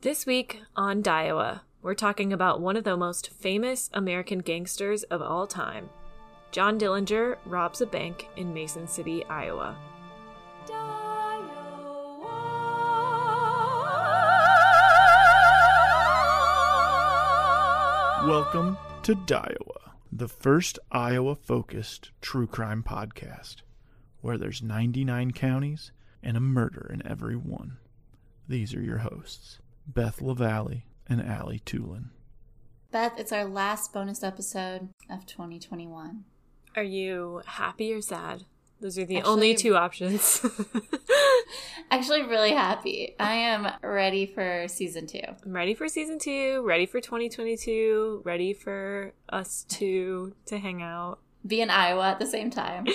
This week on DIEOWA, we're talking about one of the most famous American gangsters of all time. John Dillinger robs a bank in Mason City, Iowa. Welcome to DIEOWA, the first Iowa focused true crime podcast, where there's 99 counties and a murder in every one. These are your hosts, Beth LaValle and Allie Tulin. Beth, it's our last bonus episode of 2021. Are you happy or sad? Those are the Actually- only two options. Actually, really happy. I am ready for season two. I'm ready for season two, ready for 2022, ready for us two to hang out. Be in Iowa at the same time.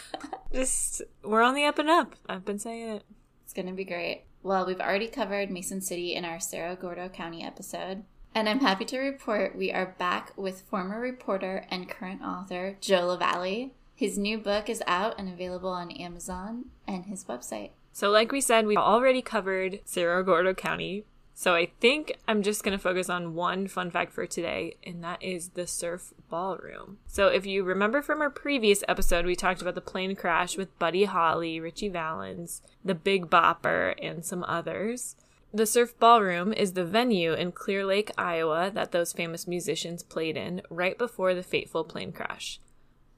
Just, we're on the up and up. I've been saying it. It's going to be great. Well, we've already covered Mason City in our Cerro Gordo County episode. And I'm happy to report we are back with former reporter and current author Joe LaValle. His new book is out and available on Amazon and his website. So, like we said, we've already covered Cerro Gordo County. So, I think I'm just going to focus on one fun fact for today, and that is the Surf Ballroom. So, if you remember from our previous episode, we talked about the plane crash with Buddy Holly, Ritchie Valens, the Big Bopper, and some others. The Surf Ballroom is the venue in Clear Lake, Iowa that those famous musicians played in right before the fateful plane crash.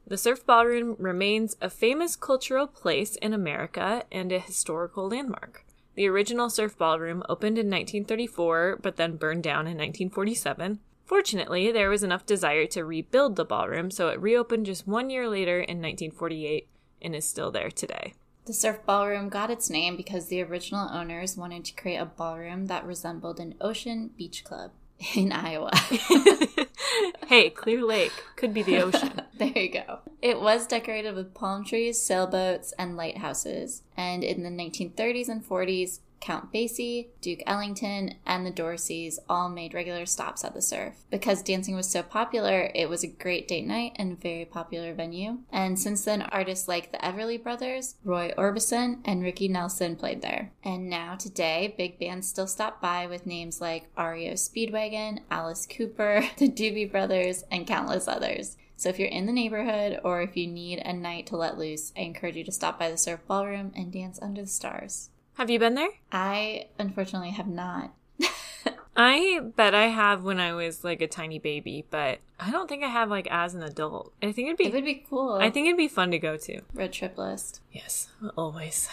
The Surf Ballroom remains a famous cultural place in America and a historical landmark. The original Surf Ballroom opened in 1934 but then burned down in 1947. Fortunately, there was enough desire to rebuild the ballroom, so it reopened just one year later in 1948 and is still there today. The Surf Ballroom got its name because the original owners wanted to create a ballroom that resembled an ocean beach club in Iowa. hey, Clear Lake could be the ocean. there you go. It was decorated with palm trees, sailboats, and lighthouses. And in the 1930s and 40s, Count Basie, Duke Ellington, and the Dorseys all made regular stops at the surf. Because dancing was so popular, it was a great date night and very popular venue. And since then, artists like the Everly Brothers, Roy Orbison, and Ricky Nelson played there. And now, today, big bands still stop by with names like REO Speedwagon, Alice Cooper, the Doobie Brothers, and countless others. So if you're in the neighborhood or if you need a night to let loose, I encourage you to stop by the surf ballroom and dance under the stars. Have you been there? I unfortunately have not. I bet I have when I was like a tiny baby, but I don't think I have like as an adult. I think it'd be It would be cool. I think it'd be fun to go to. road trip list. Yes, always.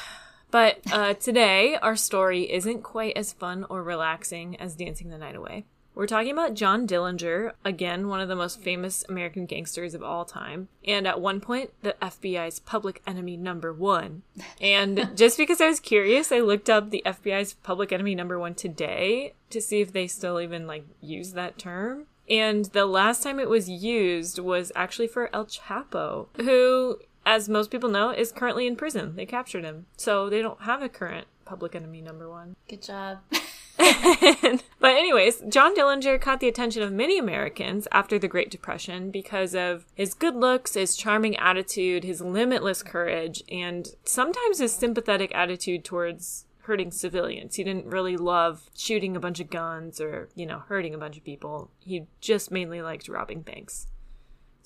But uh, today, our story isn't quite as fun or relaxing as Dancing the Night Away. We're talking about John Dillinger, again, one of the most famous American gangsters of all time, and at one point, the FBI's public enemy number one. And just because I was curious, I looked up the FBI's public enemy number one today to see if they still even like use that term. And the last time it was used was actually for El Chapo, who, as most people know, is currently in prison. They captured him. So they don't have a current public enemy number one. Good job. but anyways, John Dillinger caught the attention of many Americans after the Great Depression because of his good looks, his charming attitude, his limitless courage, and sometimes his sympathetic attitude towards hurting civilians. He didn't really love shooting a bunch of guns or, you know, hurting a bunch of people. He just mainly liked robbing banks.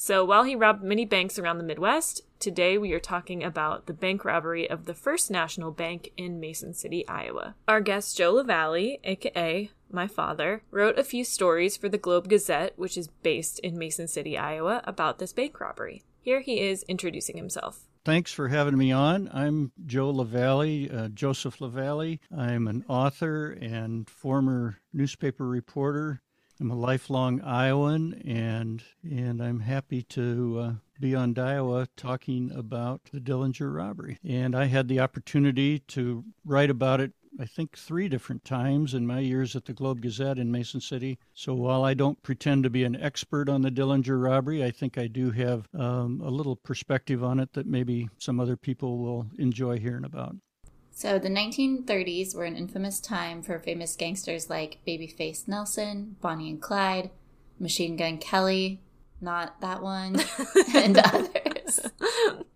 So while he robbed many banks around the Midwest, today we are talking about the bank robbery of the First National Bank in Mason City, Iowa. Our guest Joe LaValle, aka my father, wrote a few stories for the Globe Gazette, which is based in Mason City, Iowa, about this bank robbery. Here he is introducing himself. Thanks for having me on. I'm Joe LaValle, uh, Joseph LaValle. I'm an author and former newspaper reporter. I'm a lifelong Iowan, and and I'm happy to uh, be on DIEOWA talking about the Dillinger robbery. And I had the opportunity to write about it I think, three different times in my years at the Globe Gazette in Mason City. So while I don't pretend to be an expert on the Dillinger robbery, I think I do have um, a little perspective on it that maybe some other people will enjoy hearing about. So the 1930s were an infamous time for famous gangsters like Babyface Nelson, Bonnie and Clyde, Machine Gun Kelly, not that one, and others.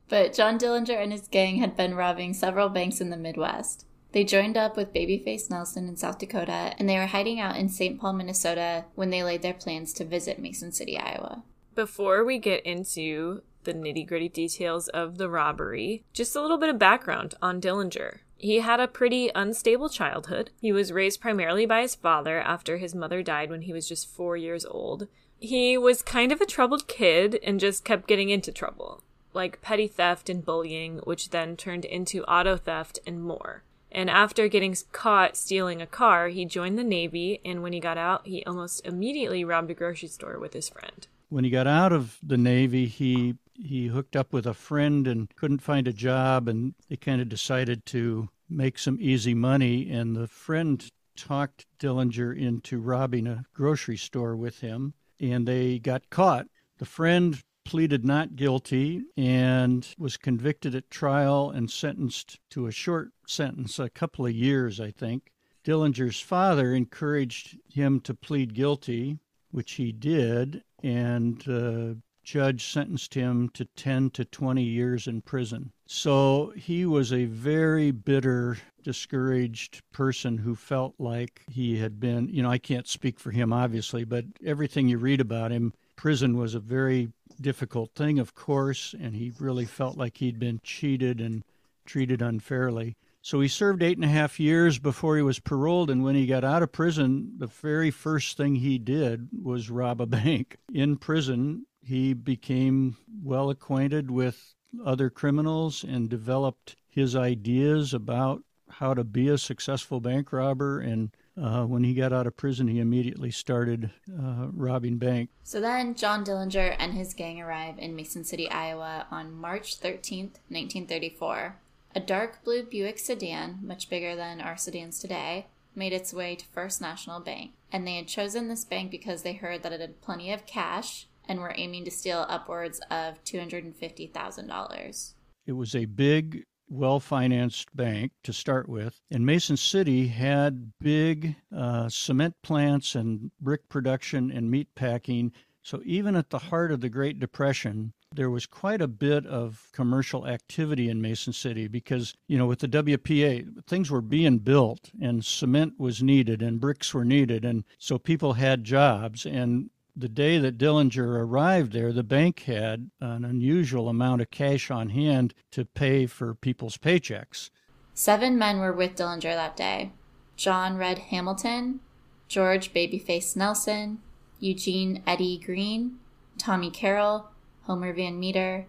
But John Dillinger and his gang had been robbing several banks in the Midwest. They joined up with Babyface Nelson in South Dakota, and they were hiding out in St. Paul, Minnesota when they laid their plans to visit Mason City, Iowa. Before we get into the nitty gritty details of the robbery, just a little bit of background on Dillinger. He had a pretty unstable childhood. He was raised primarily by his father after his mother died when he was just four years old. He was kind of a troubled kid and just kept getting into trouble, like petty theft and bullying, which then turned into auto theft and more. And after getting caught stealing a car, he joined the Navy, and when he got out, he almost immediately robbed a grocery store with his friend. When he got out of the Navy, he he hooked up with a friend and couldn't find a job, and they kind of decided to make some easy money. And the friend talked Dillinger into robbing a grocery store with him, and they got caught. The friend pleaded not guilty and was convicted at trial and sentenced to a short sentence, a couple of years, I think. Dillinger's father encouraged him to plead guilty, which he did, and uh, judge sentenced him to 10 to 20 years in prison. So he was a very bitter, discouraged person who felt like he had been, you know, I can't speak for him, obviously, but everything you read about him, prison was a very difficult thing, of course, and he really felt like he'd been cheated and treated unfairly. So he served eight and a half years before he was paroled, and when he got out of prison, the very first thing he did was rob a bank. In prison, he became well acquainted with other criminals and developed his ideas about how to be a successful bank robber. And uh, when he got out of prison, he immediately started uh, robbing banks. So then John Dillinger and his gang arrive in Mason City, Iowa on March 13th, 1934. A dark blue Buick sedan, much bigger than our sedans today, made its way to First National Bank. And they had chosen this bank because they heard that it had plenty of cash and we're aiming to steal upwards of $250,000. It was a big, well financed bank to start with. And Mason City had big uh, cement plants and brick production and meat packing. So even at the heart of the Great Depression, there was quite a bit of commercial activity in Mason City because, you know, with the WPA, things were being built and cement was needed and bricks were needed. And so people had jobs. And the day that Dillinger arrived there, the bank had an unusual amount of cash on hand to pay for people's paychecks. Seven men were with Dillinger that day John Red Hamilton, George Babyface Nelson, Eugene Eddie Green, Tommy Carroll, Homer Van Meter,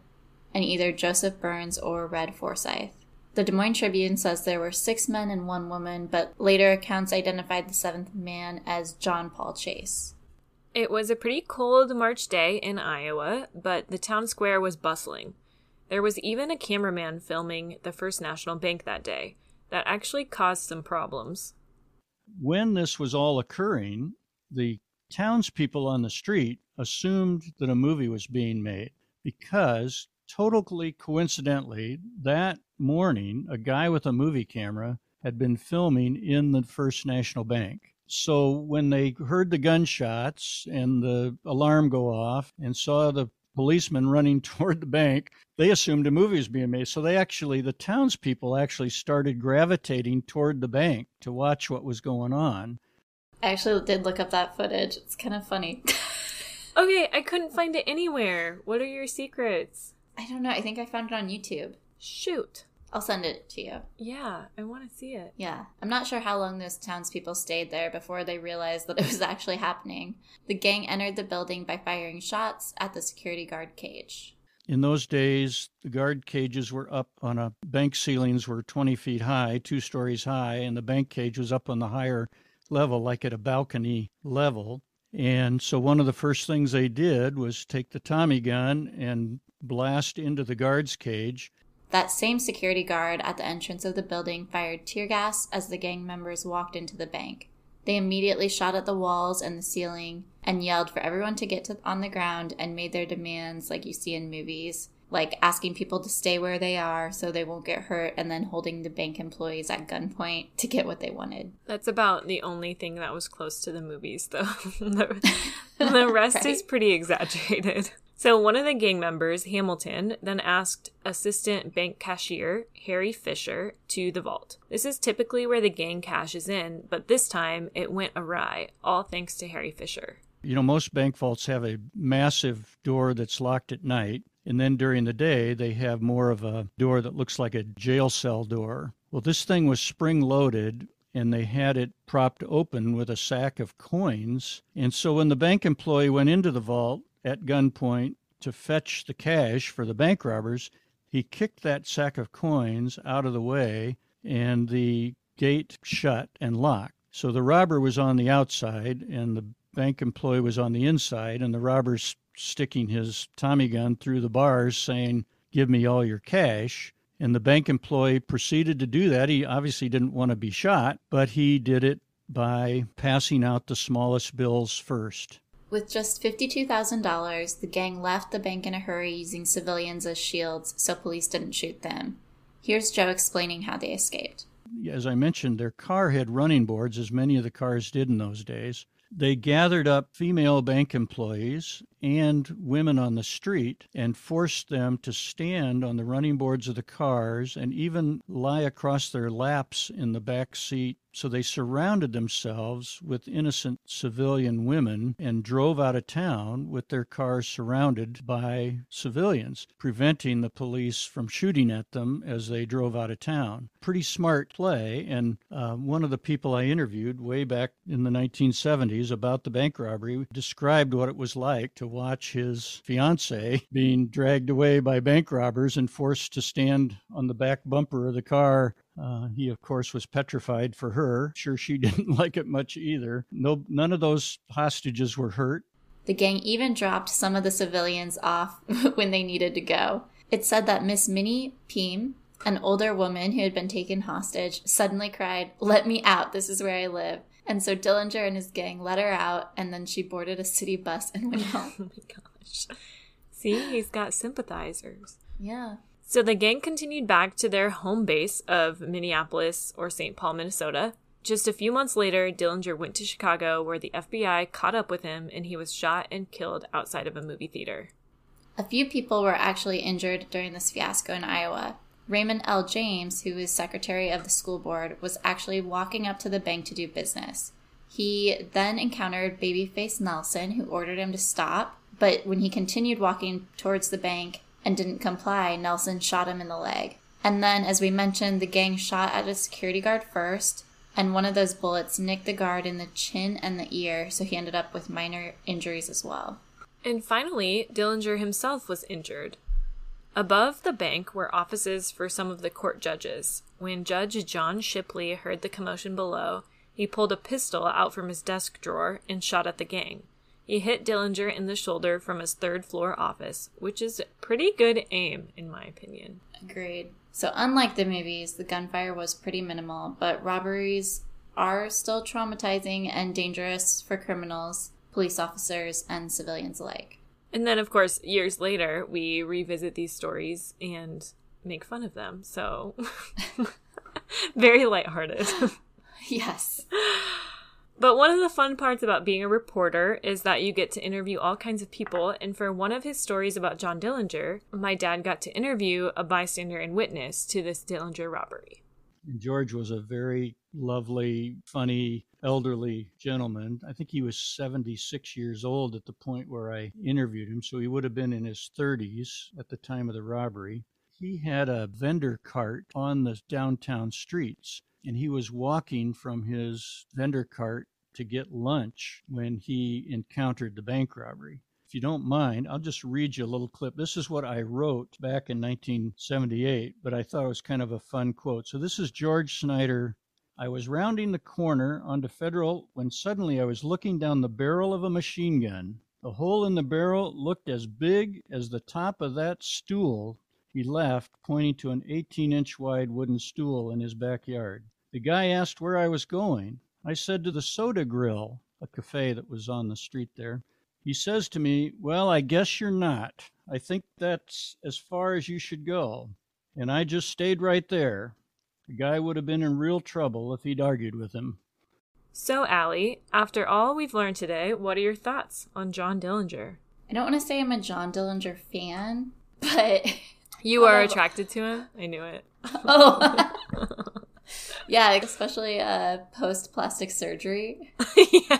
and either Joseph Burns or Red Forsyth. The Des Moines Tribune says there were six men and one woman, but later accounts identified the seventh man as John Paul Chase. It was a pretty cold March day in Iowa, but the town square was bustling. There was even a cameraman filming the First National Bank that day. That actually caused some problems. When this was all occurring, the townspeople on the street assumed that a movie was being made because, totally coincidentally, that morning, a guy with a movie camera had been filming in the First National Bank. So when they heard the gunshots and the alarm go off and saw the policeman running toward the bank, they assumed a movie was being made. So they actually, the townspeople actually started gravitating toward the bank to watch what was going on. I actually did look up that footage. It's kind of funny. okay, I couldn't find it anywhere. What are your secrets? I don't know. I think I found it on YouTube. Shoot. I'll send it to you. Yeah, I want to see it. Yeah. I'm not sure how long those townspeople stayed there before they realized that it was actually happening. The gang entered the building by firing shots at the security guard cage. In those days, the guard cages were up on a bank ceilings were 20 feet high, two stories high, and the bank cage was up on the higher level, like at a balcony level. And so one of the first things they did was take the Tommy gun and blast into the guard's cage. That same security guard at the entrance of the building fired tear gas as the gang members walked into the bank. They immediately shot at the walls and the ceiling and yelled for everyone to get to, on the ground and made their demands like you see in movies, like asking people to stay where they are so they won't get hurt and then holding the bank employees at gunpoint to get what they wanted. That's about the only thing that was close to the movies, though. the, the rest right? is pretty exaggerated. So, one of the gang members, Hamilton, then asked assistant bank cashier Harry Fisher to the vault. This is typically where the gang cashes in, but this time it went awry, all thanks to Harry Fisher. You know, most bank vaults have a massive door that's locked at night, and then during the day they have more of a door that looks like a jail cell door. Well, this thing was spring loaded and they had it propped open with a sack of coins. And so when the bank employee went into the vault, at gunpoint to fetch the cash for the bank robbers, he kicked that sack of coins out of the way and the gate shut and locked. So the robber was on the outside and the bank employee was on the inside, and the robber's sticking his Tommy gun through the bars saying, Give me all your cash. And the bank employee proceeded to do that. He obviously didn't want to be shot, but he did it by passing out the smallest bills first. With just $52,000, the gang left the bank in a hurry using civilians as shields so police didn't shoot them. Here's Joe explaining how they escaped. As I mentioned, their car had running boards, as many of the cars did in those days. They gathered up female bank employees and women on the street and forced them to stand on the running boards of the cars and even lie across their laps in the back seat so they surrounded themselves with innocent civilian women and drove out of town with their cars surrounded by civilians, preventing the police from shooting at them as they drove out of town. Pretty smart play. And uh, one of the people I interviewed way back in the 1970s about the bank robbery described what it was like to watch his fiancee being dragged away by bank robbers and forced to stand on the back bumper of the car uh, he, of course, was petrified for her. Sure, she didn't like it much either. No, none of those hostages were hurt. The gang even dropped some of the civilians off when they needed to go. It said that Miss Minnie Peam, an older woman who had been taken hostage, suddenly cried, Let me out, this is where I live. And so Dillinger and his gang let her out, and then she boarded a city bus and went oh home. oh my gosh. See, he's got sympathizers. Yeah. So the gang continued back to their home base of Minneapolis or St. Paul, Minnesota. Just a few months later, Dillinger went to Chicago where the FBI caught up with him and he was shot and killed outside of a movie theater. A few people were actually injured during this fiasco in Iowa. Raymond L. James, who was secretary of the school board, was actually walking up to the bank to do business. He then encountered Babyface Nelson, who ordered him to stop, but when he continued walking towards the bank, and didn't comply, Nelson shot him in the leg. And then, as we mentioned, the gang shot at a security guard first, and one of those bullets nicked the guard in the chin and the ear, so he ended up with minor injuries as well. And finally, Dillinger himself was injured. Above the bank were offices for some of the court judges. When Judge John Shipley heard the commotion below, he pulled a pistol out from his desk drawer and shot at the gang. He hit Dillinger in the shoulder from his third floor office, which is pretty good aim, in my opinion. Agreed. So, unlike the movies, the gunfire was pretty minimal, but robberies are still traumatizing and dangerous for criminals, police officers, and civilians alike. And then, of course, years later, we revisit these stories and make fun of them. So, very lighthearted. yes. But one of the fun parts about being a reporter is that you get to interview all kinds of people. And for one of his stories about John Dillinger, my dad got to interview a bystander and witness to this Dillinger robbery. George was a very lovely, funny, elderly gentleman. I think he was 76 years old at the point where I interviewed him, so he would have been in his 30s at the time of the robbery. He had a vendor cart on the downtown streets and he was walking from his vendor cart to get lunch when he encountered the bank robbery. If you don't mind, I'll just read you a little clip. This is what I wrote back in 1978, but I thought it was kind of a fun quote. So this is George Snyder. I was rounding the corner onto Federal when suddenly I was looking down the barrel of a machine gun. The hole in the barrel looked as big as the top of that stool he left, pointing to an 18 inch wide wooden stool in his backyard. The guy asked where I was going. I said to the Soda Grill, a cafe that was on the street there. He says to me, Well, I guess you're not. I think that's as far as you should go. And I just stayed right there. The guy would have been in real trouble if he'd argued with him. So, Allie, after all we've learned today, what are your thoughts on John Dillinger? I don't want to say I'm a John Dillinger fan, but You are Oh. attracted to him? I knew it. oh, yeah, especially uh, post plastic surgery. yeah.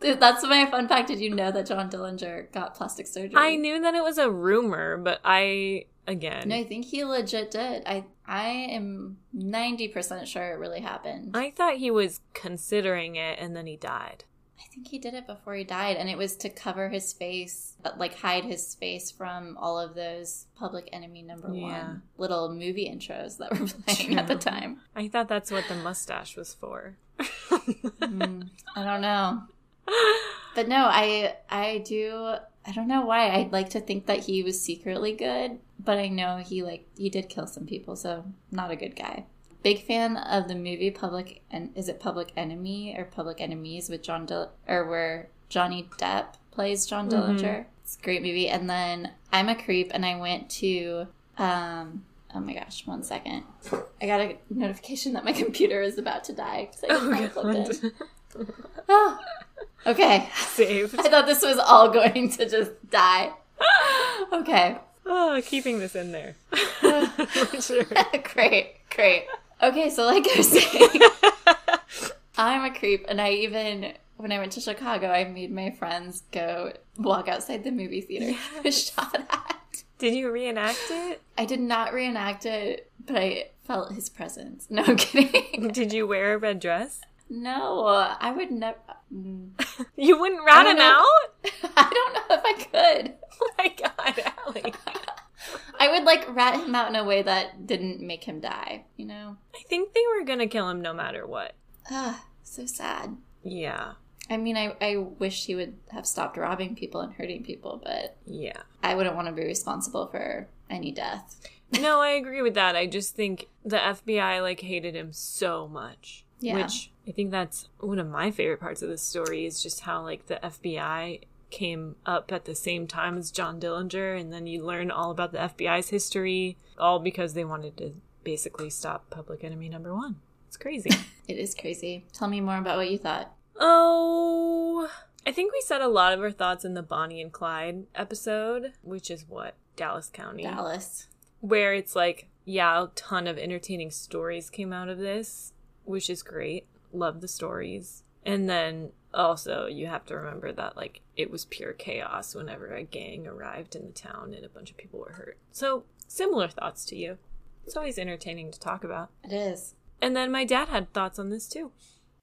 That's my fun fact. Did you know that John Dillinger got plastic surgery? I knew that it was a rumor, but I again No, I think he legit did. I I am ninety percent sure it really happened. I thought he was considering it and then he died. I think he did it before he died, and it was to cover his face, uh, like hide his face from all of those Public Enemy Number Yeah. One little movie intros that were playing at the time. I thought that's what the mustache was for. Mm, I don't know, but no, I I do. I don't know why. I'd like to think that he was secretly good, but I know he like he did kill some people, so not a good guy. Big fan of the movie Public and is it Public Enemy or Public Enemies with John Dill or where Johnny Depp plays John Mhm. Dillinger. It's a great movie. And then I'm a creep, and I went to um. Oh my gosh! One second. I got a notification that my computer is about to die because I just Oh, it plugged in. God. Oh, okay. Saved. I thought this was all going to just die. Okay. Oh, keeping this in there. sure. great, great. Okay, so like I was saying, I'm a creep, and I even when I went to Chicago, I made my friends go walk outside the movie theater I was shot at. Did you reenact it? I did not reenact it, but I felt his presence. No, I'm kidding. Did you wear a red dress? No, I would never. mm. You wouldn't rat him know. out? I don't know if I could. Oh my god, Allie. I would like rat him out in a way that didn't make him die, you know? I think they were gonna kill him no matter what. Ah, so sad. Yeah. I mean, I, I wish he would have stopped robbing people and hurting people, but Yeah. I wouldn't want to be responsible for any death. No, I agree with that. I just think the FBI like hated him so much. Yeah. Which I think that's one of my favorite parts of the story is just how like the FBI came up at the same time as John Dillinger and then you learn all about the FBI's history all because they wanted to basically stop public enemy number 1. It's crazy. It is crazy. Tell me more about what you thought. oh, I think we said a lot of our thoughts in the Bonnie and Clyde episode, which is what Dallas County Dallas. where it's like, yeah, a ton of entertaining stories came out of this, which is great. Love the stories. And then also, you have to remember that, like, it was pure chaos whenever a gang arrived in the town and a bunch of people were hurt. So, similar thoughts to you. It's always entertaining to talk about. It is. And then my dad had thoughts on this too.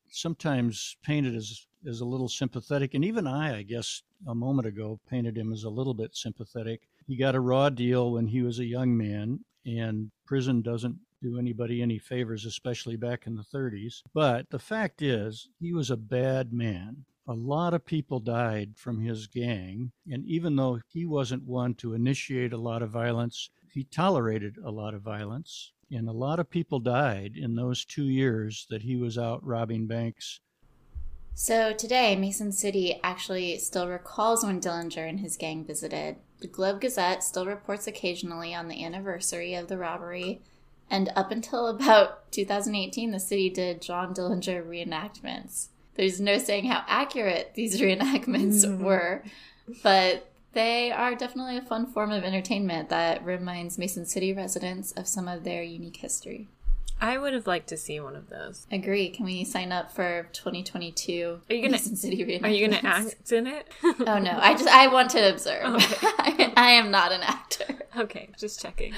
sometimes painted as as a little sympathetic, and even I, I guess, a moment ago painted him as a little bit sympathetic. He got a raw deal when he was a young man, and prison doesn't do anybody any favors, especially back in the 30s. But the fact is, he was a bad man. A lot of people died from his gang, and even though he wasn't one to initiate a lot of violence, he tolerated a lot of violence. And a lot of people died in those two years that he was out robbing banks. So today, Mason City actually still recalls when Dillinger and his gang visited. The Globe Gazette still reports occasionally on the anniversary of the robbery, and up until about 2018, the city did John Dillinger reenactments. There's no saying how accurate these reenactments Mhm. were, but they are definitely a fun form of entertainment that reminds Mason City residents of some of their unique history. I would have liked to see one of those. Agree. Can we sign up for 2022 Are you gonna- Mason City reenactments? Are you going to act in it? Oh no, I just I want to observe. Okay. I, I am not an actor. Okay, just checking.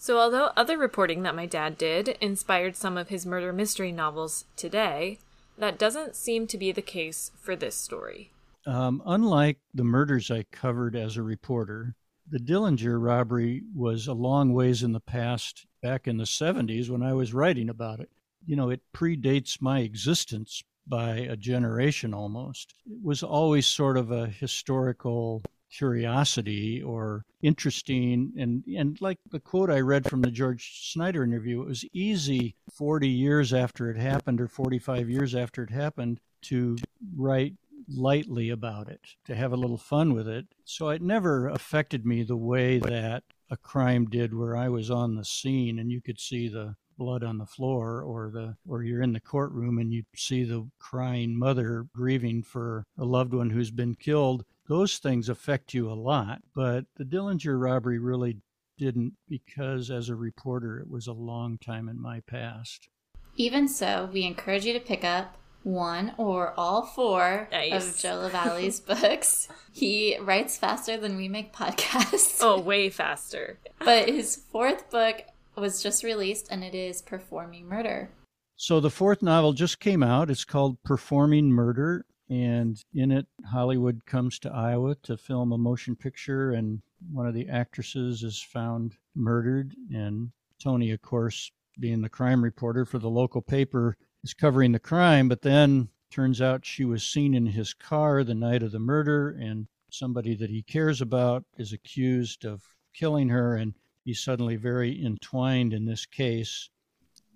So, although other reporting that my dad did inspired some of his murder mystery novels today, that doesn't seem to be the case for this story. Um, unlike the murders I covered as a reporter, the Dillinger robbery was a long ways in the past, back in the 70s when I was writing about it. You know, it predates my existence by a generation almost. It was always sort of a historical curiosity or interesting and and like the quote I read from the George Snyder interview it was easy 40 years after it happened or 45 years after it happened to write lightly about it, to have a little fun with it. So it never affected me the way that a crime did where I was on the scene and you could see the blood on the floor or the or you're in the courtroom and you see the crying mother grieving for a loved one who's been killed those things affect you a lot but the dillinger robbery really didn't because as a reporter it was a long time in my past even so we encourage you to pick up one or all four Nice. of Joe LaValle's books. He writes faster than we make podcasts. Oh, way faster. But his fourth book was just released and it is Performing Murder. So the fourth novel just came out. It's called Performing Murder. And in it, Hollywood comes to Iowa to film a motion picture, and one of the actresses is found murdered. And Tony, of course, being the crime reporter for the local paper, is covering the crime. But then turns out she was seen in his car the night of the murder, and somebody that he cares about is accused of killing her. And he's suddenly very entwined in this case.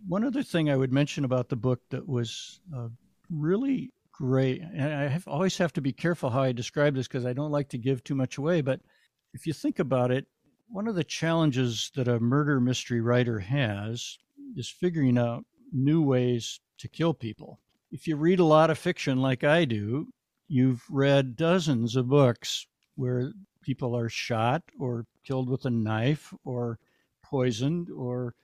One other thing I would mention about the book that was uh, really great, and I have, always have to be careful how I describe this because I don't like to give too much away, but if you think about it, one of the challenges that a murder mystery writer has is figuring out new ways to kill people. If you read a lot of fiction like I do, you've read dozens of books where people are shot or killed with a knife or poisoned or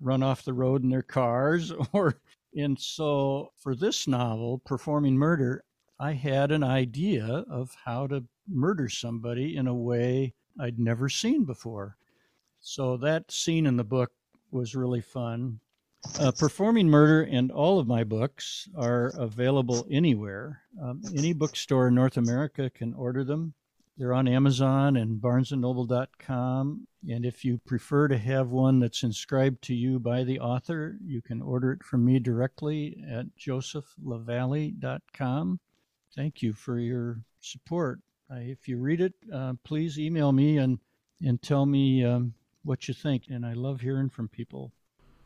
run off the road in their cars or and so for this novel performing murder i had an idea of how to murder somebody in a way i'd never seen before. So that scene in the book was really fun. Uh, performing murder and all of my books are available anywhere. Um, any bookstore in north america can order them they're on Amazon and barnesandnoble.com. And if you prefer to have one that's inscribed to you by the author, you can order it from me directly at josephlavalle.com. Thank you for your support. Uh, if you read it, uh, please email me and, and tell me um, what you think. And I love hearing from people.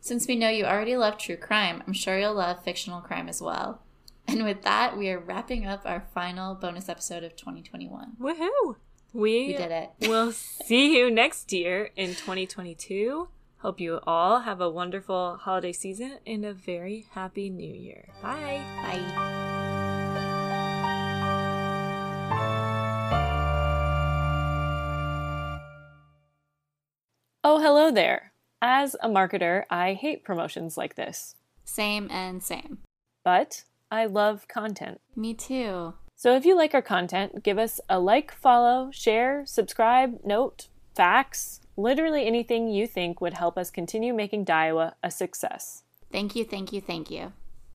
Since we know you already love true crime, I'm sure you'll love fictional crime as well. And with that, we are wrapping up our final bonus episode of 2021. Woohoo! We, We did it. we'll see you next year in 2022. Hope you all have a wonderful holiday season and a very happy new year. Bye. Bye. Oh, hello there. As a marketer, I hate promotions like this, Same and same. but I love content. Me too. So if you like our content, give us a like, follow, share, subscribe, note, fax, literally anything you think would help us continue making DIEOWA a success. Thank you, thank you, thank you.